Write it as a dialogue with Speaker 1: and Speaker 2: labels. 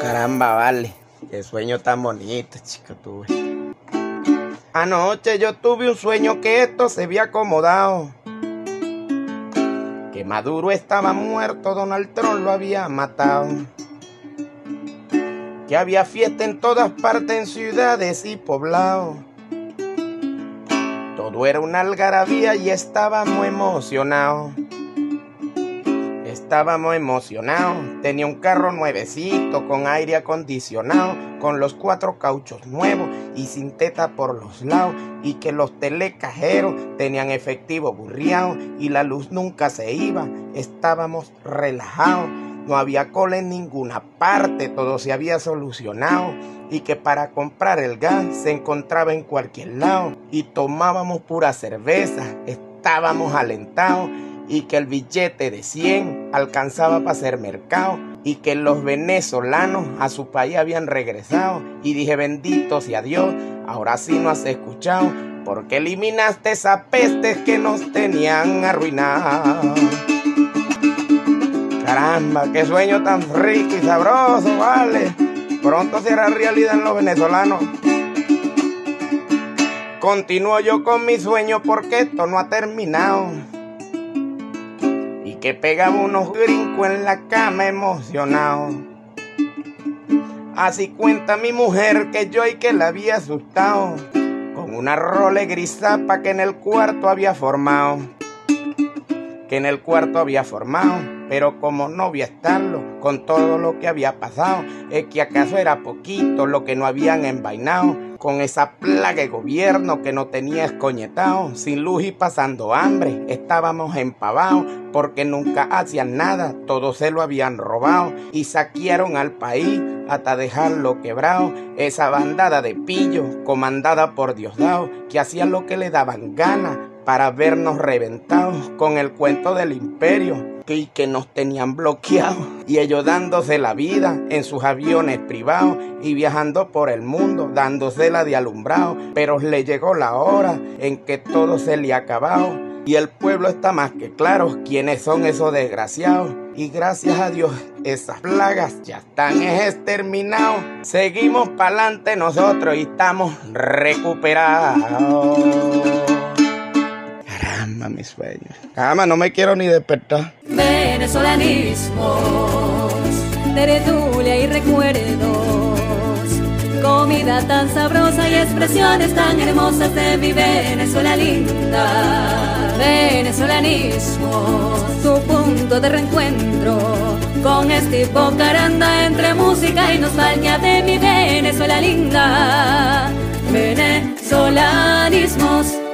Speaker 1: Caramba, vale. Qué sueño tan bonito, chica, tuve. Anoche yo tuve un sueño que esto se había acomodado. Que Maduro estaba muerto, Donald Trump lo había matado. Que había fiesta en todas partes, en ciudades y poblados. Todo era una algarabía y estábamos emocionados. Estábamos emocionados, tenía un carro nuevecito con aire acondicionado, con los cuatro cauchos nuevos y sin teta por los lados, y que los telecajeros tenían efectivo burriado y la luz nunca se iba, estábamos relajados, no había cola en ninguna parte, todo se había solucionado y que para comprar el gas se encontraba en cualquier lado y tomábamos pura cerveza, estábamos alentados y que el billete de 100 alcanzaba para hacer mercado y que los venezolanos a su país habían regresado y dije bendito sea Dios, ahora sí no has escuchado porque eliminaste esa peste que nos tenían arruinado. Caramba, qué sueño tan rico y sabroso, vale. Pronto será realidad en los venezolanos. Continúo yo con mi sueño porque esto no ha terminado que pegaba unos brincos en la cama emocionado. Así cuenta mi mujer que yo y que la había asustado con una role grisapa que en el cuarto había formado. Que en el cuarto había formado, pero como no voy a estarlo con todo lo que había pasado, es que acaso era poquito lo que no habían envainado con esa plaga de gobierno que no tenía escoñetado, sin luz y pasando hambre, estábamos empavados porque nunca hacían nada, todo se lo habían robado y saquearon al país hasta dejarlo quebrado. Esa bandada de pillos comandada por Diosdado que hacían lo que le daban ganas para vernos reventados con el cuento del imperio y que nos tenían bloqueados y ellos dándose la vida en sus aviones privados y viajando por el mundo dándose la de alumbrado, pero le llegó la hora en que todo se le acabado y el pueblo está más que claro quiénes son esos desgraciados. Y gracias a Dios, esas plagas ya están exterminados. Seguimos para adelante nosotros y estamos recuperados mi sueño. Cama, no me quiero ni despertar.
Speaker 2: Venezolanismos, teredulia y recuerdos. Comida tan sabrosa y expresiones tan hermosas de mi Venezuela linda. Venezolanismos, tu punto de reencuentro. Con este caranda entre música y nostalgia de mi Venezuela linda. Venezolanismos